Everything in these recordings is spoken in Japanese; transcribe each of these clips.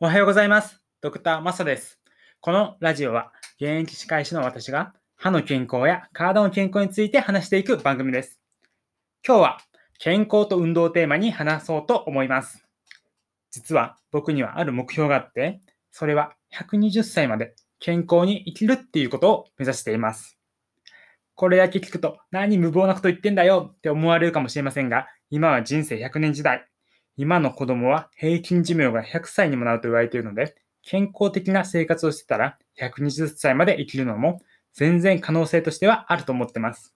おはようございます。ドクターマサです。このラジオは現役歯科医師の私が歯の健康や体の健康について話していく番組です。今日は健康と運動をテーマに話そうと思います。実は僕にはある目標があって、それは120歳まで健康に生きるっていうことを目指しています。これだけ聞くと何無謀なこと言ってんだよって思われるかもしれませんが、今は人生100年時代。今の子供は平均寿命が100歳にもなると言われているので、健康的な生活をしてたら120歳まで生きるのも全然可能性としてはあると思ってます。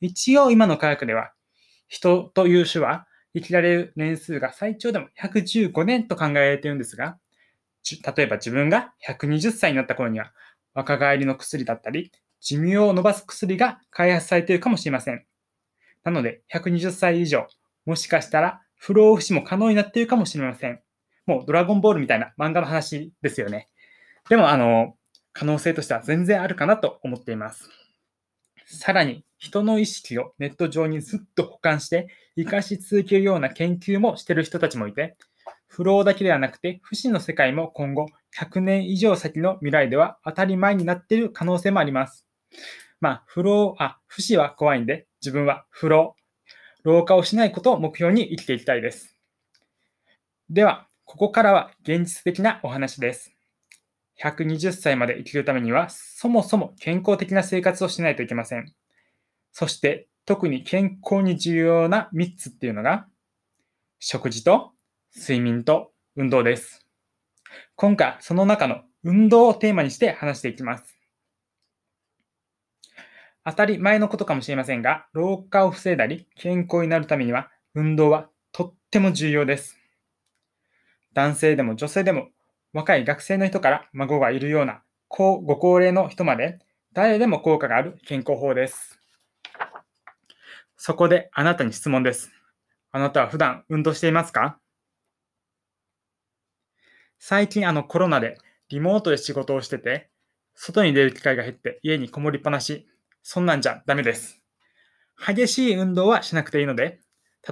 一応今の科学では人という種は生きられる年数が最長でも115年と考えられているんですが、例えば自分が120歳になった頃には若返りの薬だったり寿命を伸ばす薬が開発されているかもしれません。なので120歳以上、もしかしたら不老不死も可能になっているかもしれません。もうドラゴンボールみたいな漫画の話ですよね。でも、あの、可能性としては全然あるかなと思っています。さらに、人の意識をネット上にずっと保管して生かし続けるような研究もしている人たちもいて、不老だけではなくて不死の世界も今後100年以上先の未来では当たり前になっている可能性もあります。まあ、不老、あ、不死は怖いんで、自分は不老、老化をしないことを目標に生きていきたいです。では、ここからは現実的なお話です。120歳まで生きるためには、そもそも健康的な生活をしないといけません。そして、特に健康に重要な3つっていうのが、食事と睡眠と運動です。今回、その中の運動をテーマにして話していきます。当たり前のことかもしれませんが、老化を防いだり健康になるためには運動はとっても重要です。男性でも女性でも若い学生の人から孫がいるようなご高齢の人まで誰でも効果がある健康法です。そこであなたに質問です。あなたは普段運動していますか？最近あのコロナでリモートで仕事をしてて、外に出る機会が減って家にこもりっぱなし、そんなんじゃダメです。激しい運動はしなくていいので、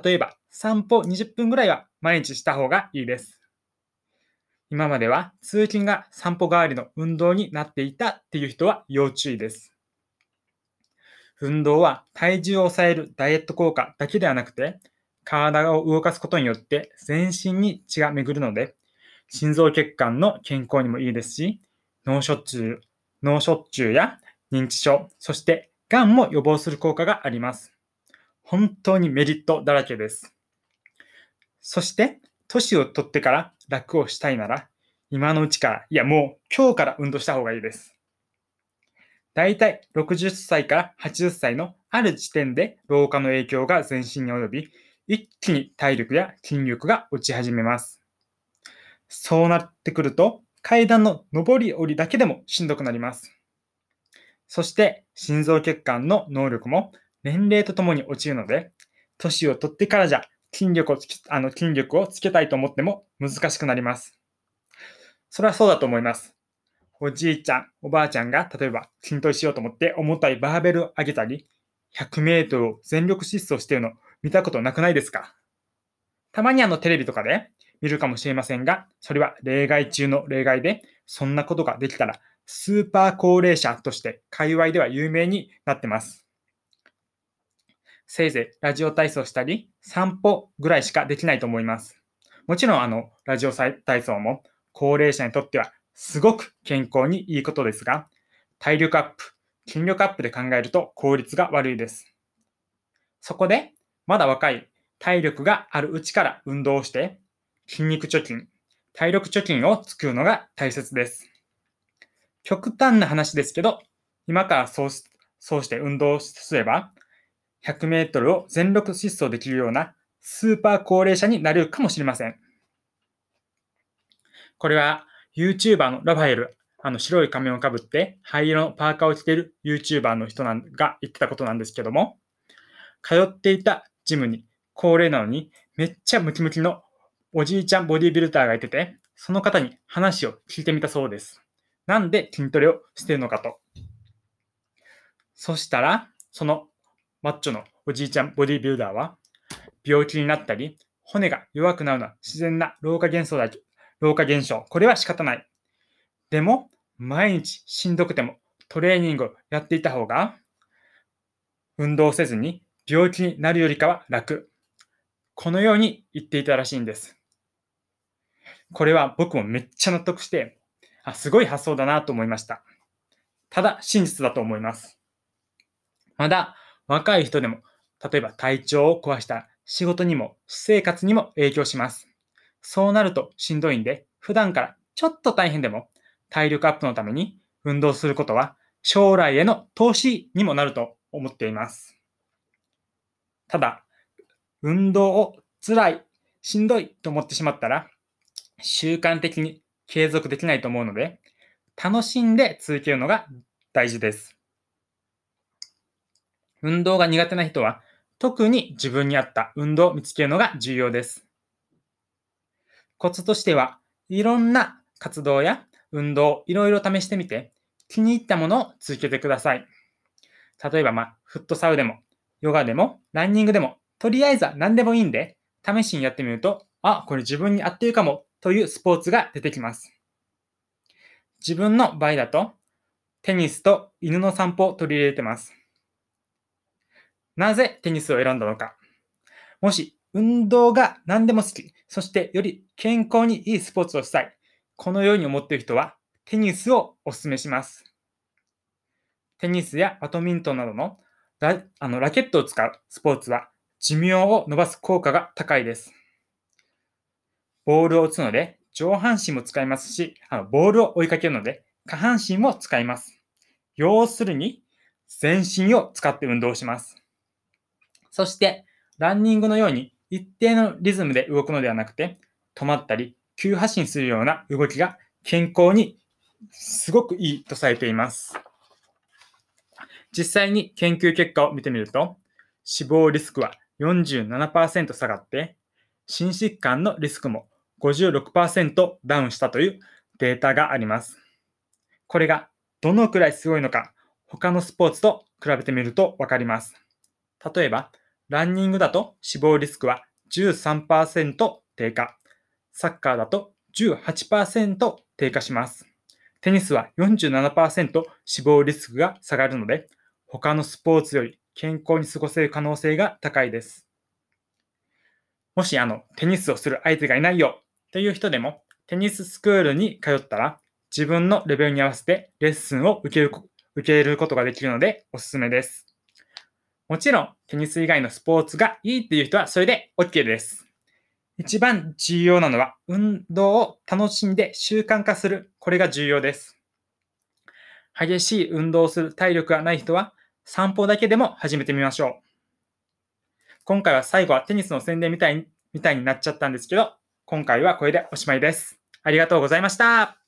例えば散歩20分ぐらいは毎日した方がいいです。今までは通勤が散歩代わりの運動になっていたっていう人は要注意です。運動は体重を抑えるダイエット効果だけではなくて、体を動かすことによって全身に血が巡るので、心臓血管の健康にもいいですし、脳卒中、脳卒中や認知症、そしてがんも予防する効果があります。本当にメリットだらけです。そして、年を取ってから楽をしたいなら、今のうちから、いやもう今日から運動した方がいいです。だいたい60歳から80歳のある時点で老化の影響が全身に及び、一気に体力や筋力が落ち始めます。そうなってくると、階段の上り下りだけでもしんどくなります。そして、心臓血管の能力も年齢とともに落ちるので、年を取ってからじゃ筋力をつけあの筋力をつけたいと思っても難しくなります。それはそうだと思います。おじいちゃん、おばあちゃんが例えば筋トレしようと思って重たいバーベルを上げたり、100メートルを全力疾走しているの見たことなくないですか？たまにあのテレビとかで見るかもしれませんが、それは例外中の例外で、そんなことができたらスーパー高齢者として界隈では有名になってます。せいぜいラジオ体操したり、散歩ぐらいしかできないと思います。もちろんあの、ラジオ体操も高齢者にとってはすごく健康にいいことですが、体力アップ、筋力アップで考えると効率が悪いです。そこで、まだ若い体力があるうちから運動をして、筋肉貯金、体力貯金を作るのが大切です。極端な話ですけど、今からそうしそうして運動すれば、100メートルを全力疾走できるようなスーパー高齢者になれるかもしれません。これは YouTuber のラファエル、あの白い仮面をかぶって灰色のパーカーを着ている YouTuber の人なんが言ってたことなんですけども、通っていたジムに高齢なのにめっちゃムキムキのおじいちゃんボディビルダーがいてて、その方に話を聞いてみたそうです。なんで筋トレをしてるのかと。そしたら、そのマッチョのおじいちゃんボディビルダーは、病気になったり、骨が弱くなるのは自然な老化現象だ老化現象。これは仕方ない。でも、毎日しんどくてもトレーニングをやっていた方が、運動せずに病気になるよりかは楽。このように言っていたらしいんです。これは僕もめっちゃ納得して、あ、すごい発想だなと思いました。ただ、真実だと思います。まだ若い人でも、例えば体調を壊した仕事にも私生活にも影響します。そうなるとしんどいんで、普段からちょっと大変でも体力アップのために運動することは将来への投資にもなると思っています。ただ、運動を辛い、しんどいと思ってしまったら、習慣的に継続できないと思うので、楽しんで続けるのが大事です。運動が苦手な人は、特に自分に合った運動を見つけるのが重要です。コツとしては、いろんな活動や運動をいろいろ試してみて、気に入ったものを続けてください。例えば、まあ、フットサルでも、ヨガでも、ランニングでも、とりあえずは何でもいいんで、試しにやってみると、あ、これ自分に合ってるかもというスポーツが出てきます。自分の場合だと、テニスと犬の散歩を取り入れてます。なぜテニスを選んだのか。もし、運動が何でも好き、そしてより健康にいいスポーツをしたい、このように思っている人は、テニスをお勧めします。テニスやバドミントンなどのラあのラケットを使うスポーツは寿命を伸ばす効果が高いです。ボールを打つので上半身も使いますし、あのボールを追いかけるので下半身も使います。要するに全身を使って運動します。そして、ランニングのように一定のリズムで動くのではなくて、止まったり、急発進するような動きが健康にすごくいいとされています。実際に研究結果を見てみると、死亡リスクは47%下がって、心疾患のリスクも56%ダウンしたというデータがあります。これがどのくらいすごいのか、他のスポーツと比べてみるとわかります。例えば、ランニングだと死亡リスクは13%低下。サッカーだと18%低下します。テニスは47%死亡リスクが下がるので、他のスポーツより健康に過ごせる可能性が高いです。もしあの、テニスをする相手がいないよという人でも、テニススクールに通ったら、自分のレベルに合わせてレッスンを受ける受け入れることができるのでおすすめです。もちろん、テニス以外のスポーツがいいっていう人はそれで OK です。一番重要なのは、運動を楽しんで習慣化する。これが重要です。激しい運動をする体力がない人は、散歩だけでも始めてみましょう。今回は最後はテニスの宣伝みたいみたいになっちゃったんですけど、今回はこれでおしまいです。ありがとうございました。